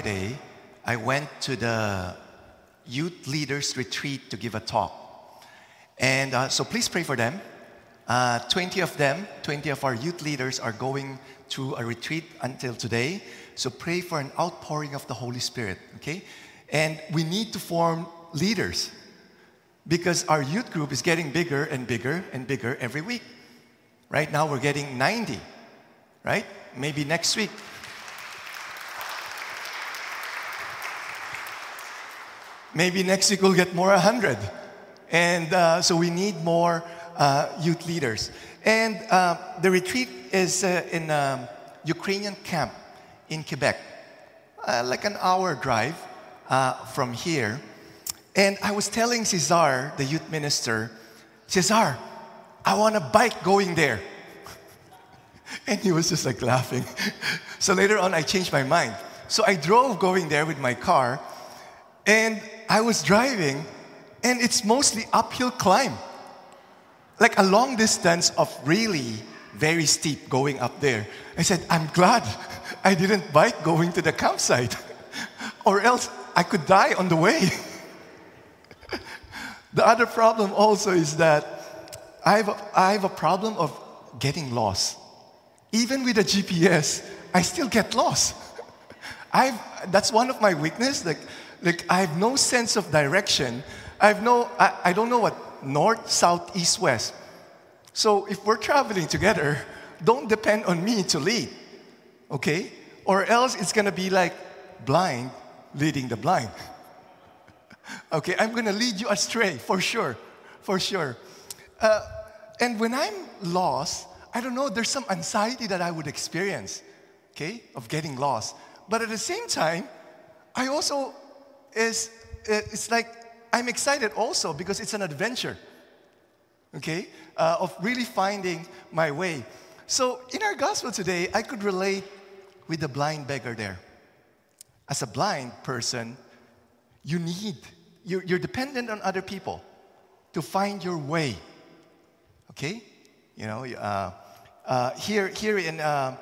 Friday, I went to the youth leaders retreat to give a talk. And uh, so please pray for them. Uh, 20 of them, 20 of our youth leaders are going to a retreat until today. So pray for an outpouring of the Holy Spirit, okay? And we need to form leaders because our youth group is getting bigger and bigger and bigger every week. Right now we're getting 90, right? Maybe next week. Maybe next week we'll get more 100. And uh, so we need more uh, youth leaders. And uh, the retreat is uh, in a Ukrainian camp in Quebec, uh, like an hour drive uh, from here. And I was telling Cesar, the youth minister, Cesar, I want a bike going there. and he was just like laughing. so later on, I changed my mind. So I drove going there with my car, and I was driving, and it's mostly uphill climb. Like a long distance of really very steep going up there. I said, I'm glad I didn't bike going to the campsite, or else I could die on the way. the other problem also is that I have, a, I have a problem of getting lost. Even with a GPS, I still get lost. I've, that's one of my weaknesses. Like, like I have no sense of direction. I have no, I, I don't know what north, south, east, west. So if we're traveling together, don't depend on me to lead, okay? Or else it's gonna be like blind leading the blind. okay, I'm gonna lead you astray for sure, for sure. Uh, and when I'm lost, I don't know, there's some anxiety that I would experience, okay, of getting lost. But at the same time, I also is it's like I'm excited also because it's an adventure, okay, uh, of really finding my way. So in our gospel today, I could relate with the blind beggar there. As a blind person, you need, you're, you're dependent on other people to find your way. Okay? You know, uh, uh, here, here in, uh,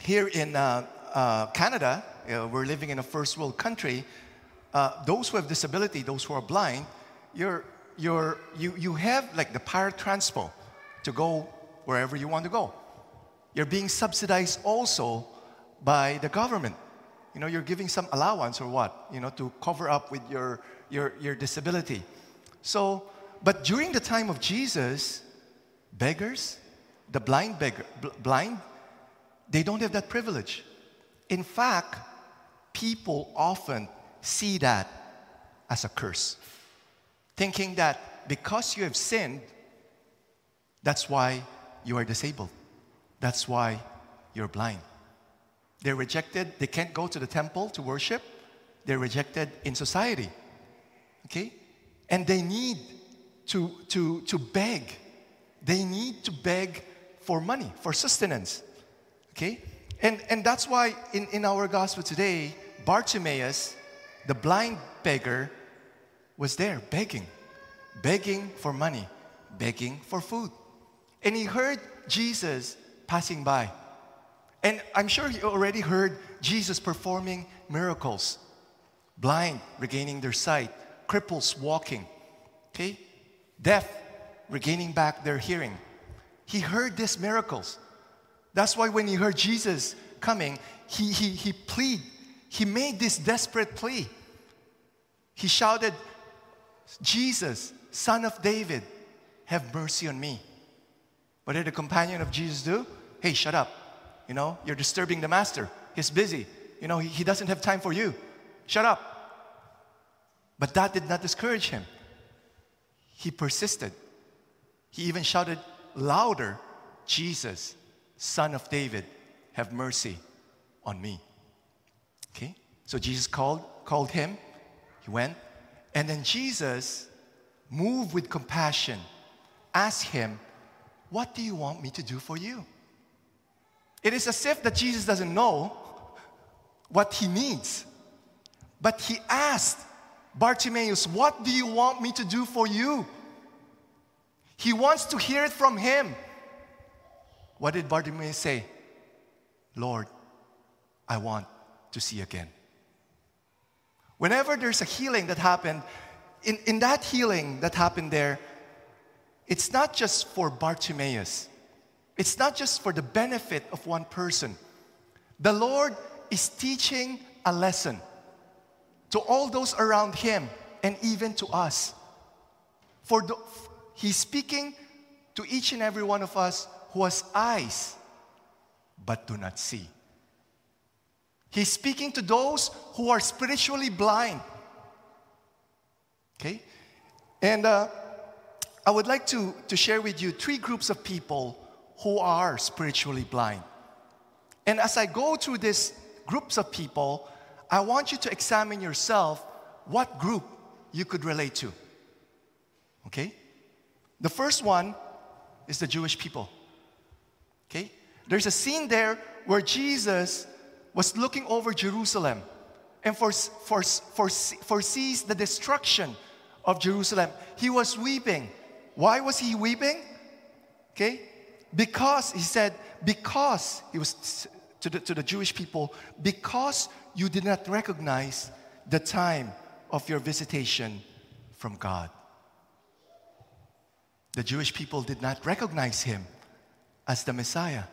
here in uh, uh, Canada, we're living in a first world country. Uh, those who have disability, those who are blind, you're, you're, you, you have like the paratranspo to go wherever you want to go. You're being subsidized also by the government. You know, you're giving some allowance or what, you know, to cover up with your, your, your disability. So, but during the time of Jesus, beggars, the blind beggar, bl- blind, they don't have that privilege. In fact, people often see that as a curse, thinking that because you have sinned, that's why you are disabled. That's why you're blind. They're rejected. They can't go to the temple to worship. They're rejected in society. Okay? And they need to, to, to beg. They need to beg for money, for sustenance. Okay? And, and that's why in, in our gospel today, Bartimaeus, the blind beggar, was there begging, begging for money, begging for food. And he heard Jesus passing by. And I'm sure he already heard Jesus performing miracles blind regaining their sight, cripples walking, okay? Deaf regaining back their hearing. He heard these miracles. That's why when he heard Jesus coming, he, he, he plead, he made this desperate plea. He shouted, Jesus, son of David, have mercy on me. What did the companion of Jesus do? Hey, shut up. You know, you're disturbing the master. He's busy. You know, he, he doesn't have time for you. Shut up. But that did not discourage him. He persisted. He even shouted louder, Jesus, son of David, have mercy on me. Okay? So Jesus called, called him. He went. And then Jesus, moved with compassion, asked him, What do you want me to do for you? It is as if that Jesus doesn't know what he needs. But he asked Bartimaeus, What do you want me to do for you? He wants to hear it from him. What did Bartimaeus say? Lord, I want to see again. Whenever there's a healing that happened, in, in that healing that happened there, it's not just for Bartimaeus, it's not just for the benefit of one person. The Lord is teaching a lesson to all those around him and even to us. For the, he's speaking to each and every one of us who has eyes but do not see. He's speaking to those who are spiritually blind. Okay? And uh, I would like to, to share with you three groups of people who are spiritually blind. And as I go through these groups of people, I want you to examine yourself what group you could relate to. Okay? The first one is the Jewish people. Okay? There's a scene there where Jesus was looking over Jerusalem and foresees the destruction of Jerusalem. He was weeping. Why was he weeping? Okay? Because, he said, because, he was to the, to the Jewish people, because you did not recognize the time of your visitation from God. The Jewish people did not recognize him as the Messiah.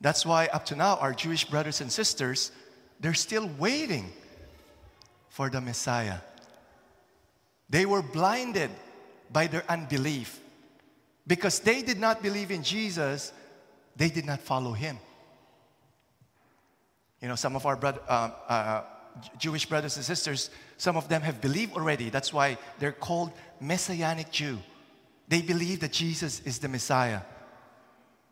That's why, up to now, our Jewish brothers and sisters, they're still waiting for the Messiah. They were blinded by their unbelief. Because they did not believe in Jesus, they did not follow him. You know, some of our brother, uh, uh, Jewish brothers and sisters, some of them have believed already. That's why they're called Messianic Jew. They believe that Jesus is the Messiah.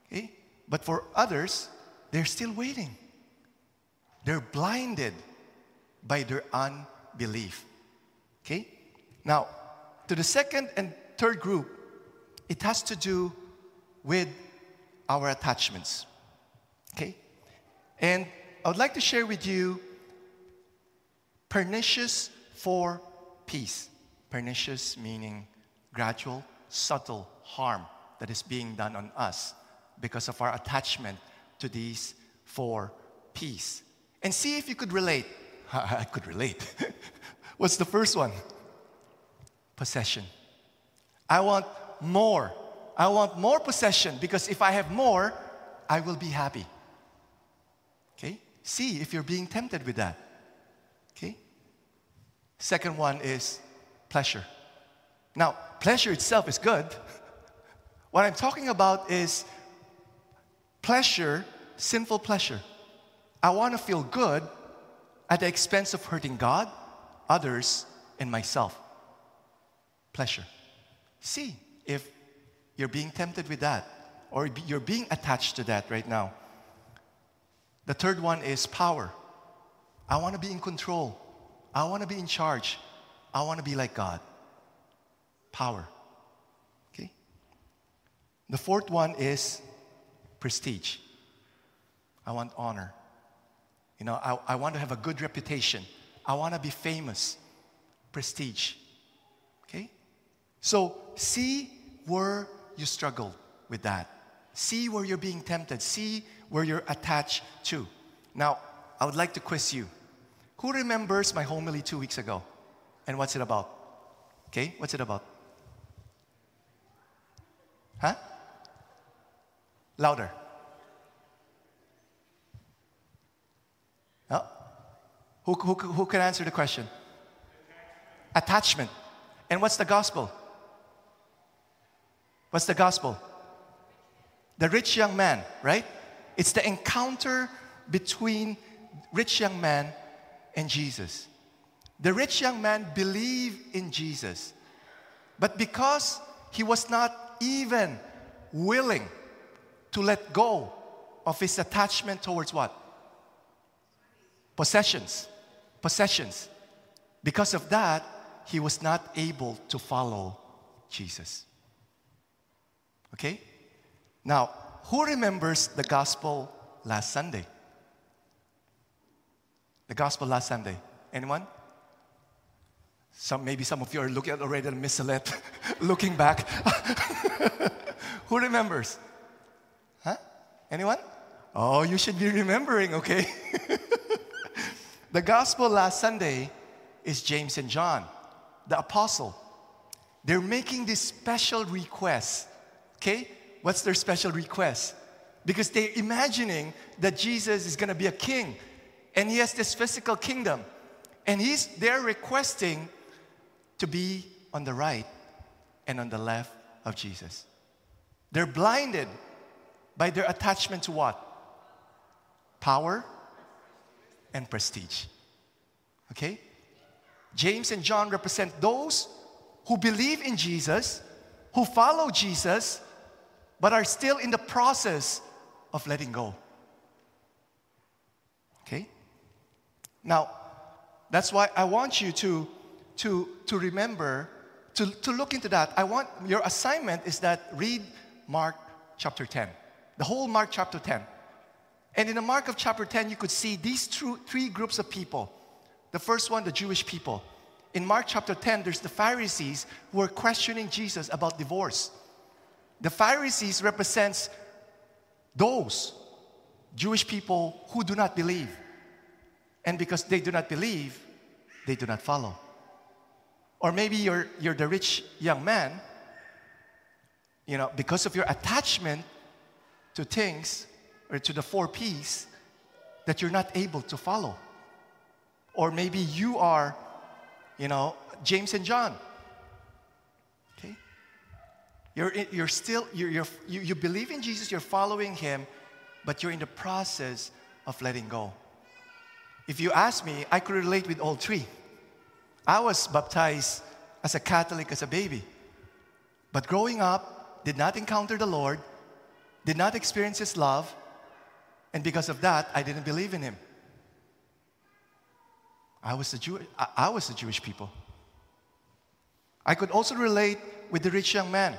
Okay? But for others, they're still waiting. They're blinded by their unbelief. Okay? Now, to the second and third group, it has to do with our attachments. Okay? And I would like to share with you pernicious four P's. Pernicious meaning gradual, subtle harm that is being done on us because of our attachment to these four P's. And see if you could relate. I could relate. What's the first one? Possession. I want more. I want more possession because if I have more, I will be happy. Okay? See if you're being tempted with that. Okay? Second one is pleasure. Now, pleasure itself is good. What I'm talking about is pleasure, sinful pleasure. I want to feel good at the expense of hurting God, others, and myself. Pleasure. See if you're being tempted with that or you're being attached to that right now. The third one is power. I want to be in control. I want to be in charge. I want to be like God. Power. Okay? The fourth one is prestige. I want honor. You know, I, I want to have a good reputation. I want to be famous. Prestige. Okay? So see where you struggle with that. See where you're being tempted. See where you're attached to. Now, I would like to quiz you. Who remembers my homily two weeks ago? And what's it about? Okay, what's it about? Huh? Louder. Oh. Who, who, who can answer the question? Attachment. And what's the gospel? What's the gospel? The rich young man, right? It's the encounter between rich young man and Jesus. The rich young man believed in Jesus, but because he was not even willing to let go of his attachment towards what? Possessions. Possessions. Because of that, he was not able to follow Jesus. Okay? Now, who remembers the gospel last Sunday? The gospel last Sunday. Anyone? Some, maybe some of you are looking at already at missalette, looking back. Who remembers? Anyone? Oh, you should be remembering, okay? The gospel last Sunday is James and John, the apostle. They're making this special request. Okay? What's their special request? Because they're imagining that Jesus is to be a king and he has this physical kingdom. And he's, they're requesting to be on the right and on the left of Jesus. They're blinded by their attachment to what? Power and prestige. Okay? James and John represent those who believe in Jesus, who follow Jesus, but are still in the process of letting go. Okay? Now, that's why I want you to, to, to remember, to, to look into that. I want your assignment is that read Mark chapter 10, the whole Mark chapter 10. And in the Mark of chapter 10, you could see these three groups of people. The first one, the Jewish people. In Mark chapter 10, there's the Pharisees who are questioning Jesus about divorce. The Pharisees represents those Jewish people who do not believe. And because they do not believe, they do not follow. Or maybe you're, you're the rich young man, you know, because of your attachment to things or to the four P's, that you're not able to follow. Or maybe you are, you know, James and John. Okay? You're, you're still, you're, you're, you, you believe in Jesus, you're following him, but you're in the process of letting go. If you ask me, I could relate with all three. I was baptized as a Catholic as a baby. But growing up, did not encounter the Lord, did not experience His love, and because of that, I didn't believe in Him. I was a, Jew- I, I was a Jewish people. I could also relate with the rich young man.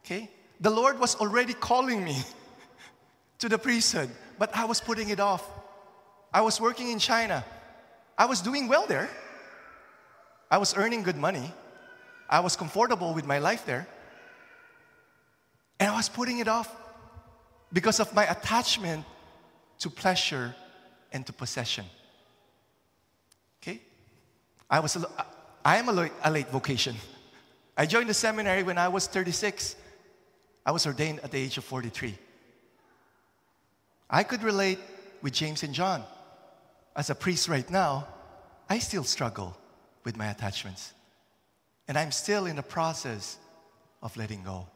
Okay? The Lord was already calling me to the priesthood, but I was putting it off. I was working in China. I was doing well there. I was earning good money. I was comfortable with my life there. And I was putting it off because of my attachment to pleasure and to possession. Okay? I was a, I am a late, a late vocation. I joined the seminary when I was 36. I was ordained at the age of 43. I could relate with James and John as a priest right now, I still struggle with my attachments. And I'm still in the process of letting go.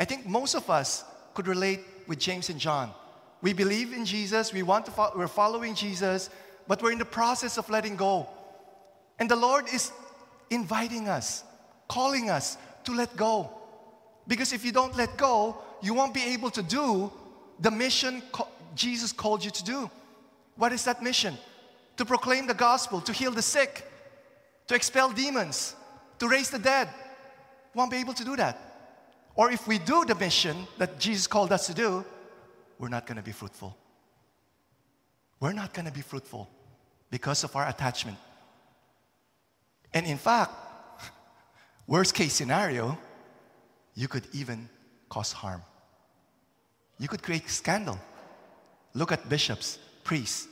I think most of us could relate with James and John. We believe in Jesus, we want to fo- we're following Jesus, but we're in the process of letting go. And the Lord is inviting us, calling us to let go. Because if you don't let go, you won't be able to do the mission Jesus called you to do. What is that mission? To proclaim the gospel, to heal the sick, to expel demons, to raise the dead. Won't be able to do that. Or if we do the mission that Jesus called us to do, we're not going to be fruitful. We're not going to be fruitful because of our attachment. And in fact, worst case scenario, you could even cause harm. You could create scandal. Look at bishops, priests,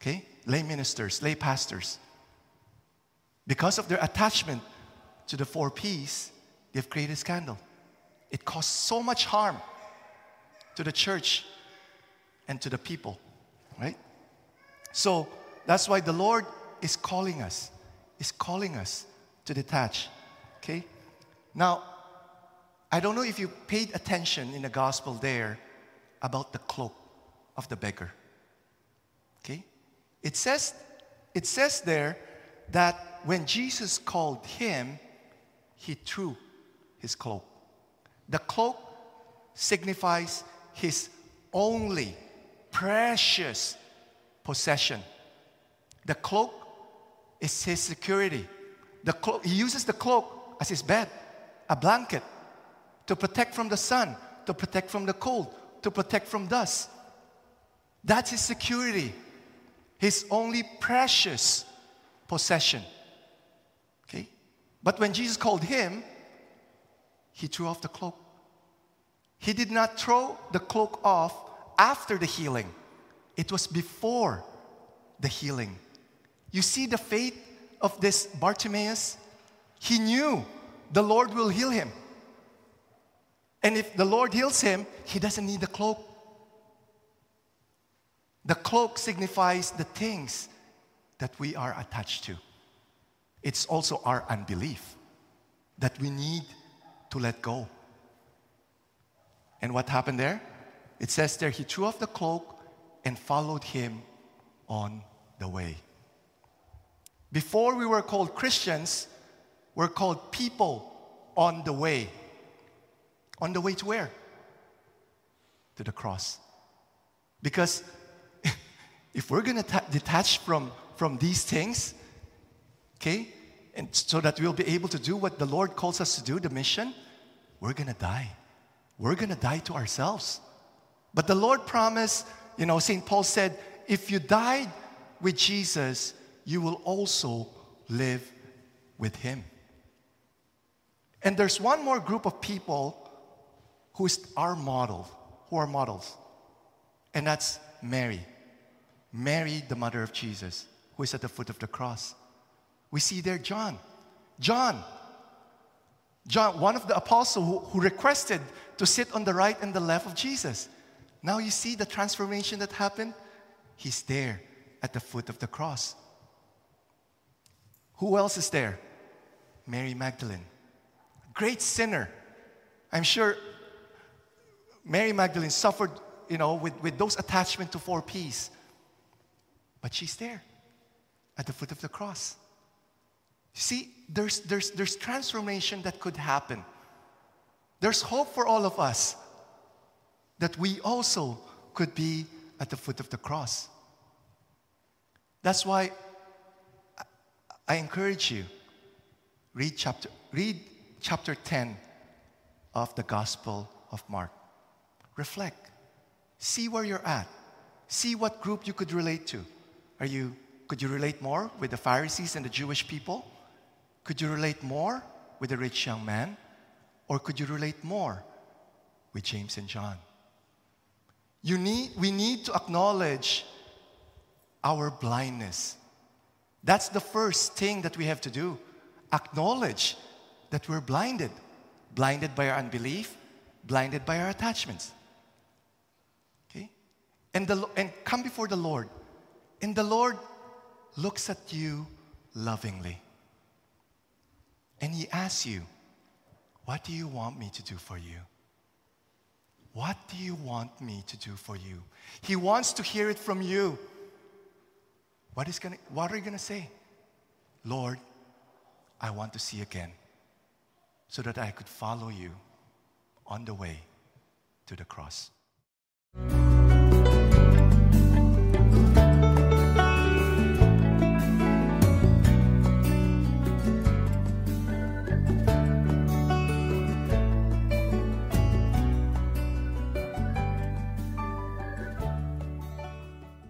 okay? Lay ministers, lay pastors. Because of their attachment to the four P's, they've created scandal. It caused so much harm to the church and to the people, right? So that's why the Lord is calling us, is calling us to detach, okay? Now, I don't know if you paid attention in the gospel there about the cloak of the beggar. Okay? It says, it says there that when Jesus called him, he threw his cloak. The cloak signifies his only precious possession. The cloak is his security. The he uses the cloak as his bed, a blanket to protect from the sun, to protect from the cold, to protect from dust. That's his security, his only precious possession. Okay? But when Jesus called him, he threw off the cloak. He did not throw the cloak off after the healing, it was before the healing. You see the faith of this Bartimaeus? He knew the Lord will heal him. And if the Lord heals him, he doesn't need the cloak. The cloak signifies the things that we are attached to. It's also our unbelief that we need to let go. And what happened there? It says there, he threw off the cloak and followed him on the way. Before we were called Christians, we're called people on the way. On the way to where? To the cross. Because if we're going to detach from, from these things, okay, and so that we'll be able to do what the Lord calls us to do, the mission, we're going to die. We're going to die to ourselves. But the Lord promised, you know, St. Paul said, if you died with Jesus, you will also live with him. And there's one more group of people who's our model, who are models. And that's Mary. Mary, the mother of Jesus, who is at the foot of the cross. We see there John. John. John, one of the apostles who, who requested to sit on the right and the left of Jesus. Now you see the transformation that happened? He's there at the foot of the cross. Who else is there? Mary Magdalene. Great sinner. I'm sure Mary Magdalene suffered, you know, with, with those attachment to four P's. But she's there at the foot of the cross. See, there's, there's, there's transformation that could happen. There's hope for all of us that we also could be at the foot of the cross. That's why I encourage you read chapter read chapter 10 of the Gospel of Mark. Reflect. See where you're at. See what group you could relate to. Are you could you relate more with the Pharisees and the Jewish people? Could you relate more with the rich young man? Or could you relate more with James and John? You need, we need to acknowledge our blindness. That's the first thing that we have to do. Acknowledge that we're blinded. Blinded by our unbelief, blinded by our attachments. Okay? And, the, and come before the Lord. And the Lord looks at you lovingly. And He asks you, What do you want me to do for you? What do you want me to do for you? He wants to hear it from you. What, is gonna, what are you going to say? Lord, I want to see again so that I could follow you on the way to the cross.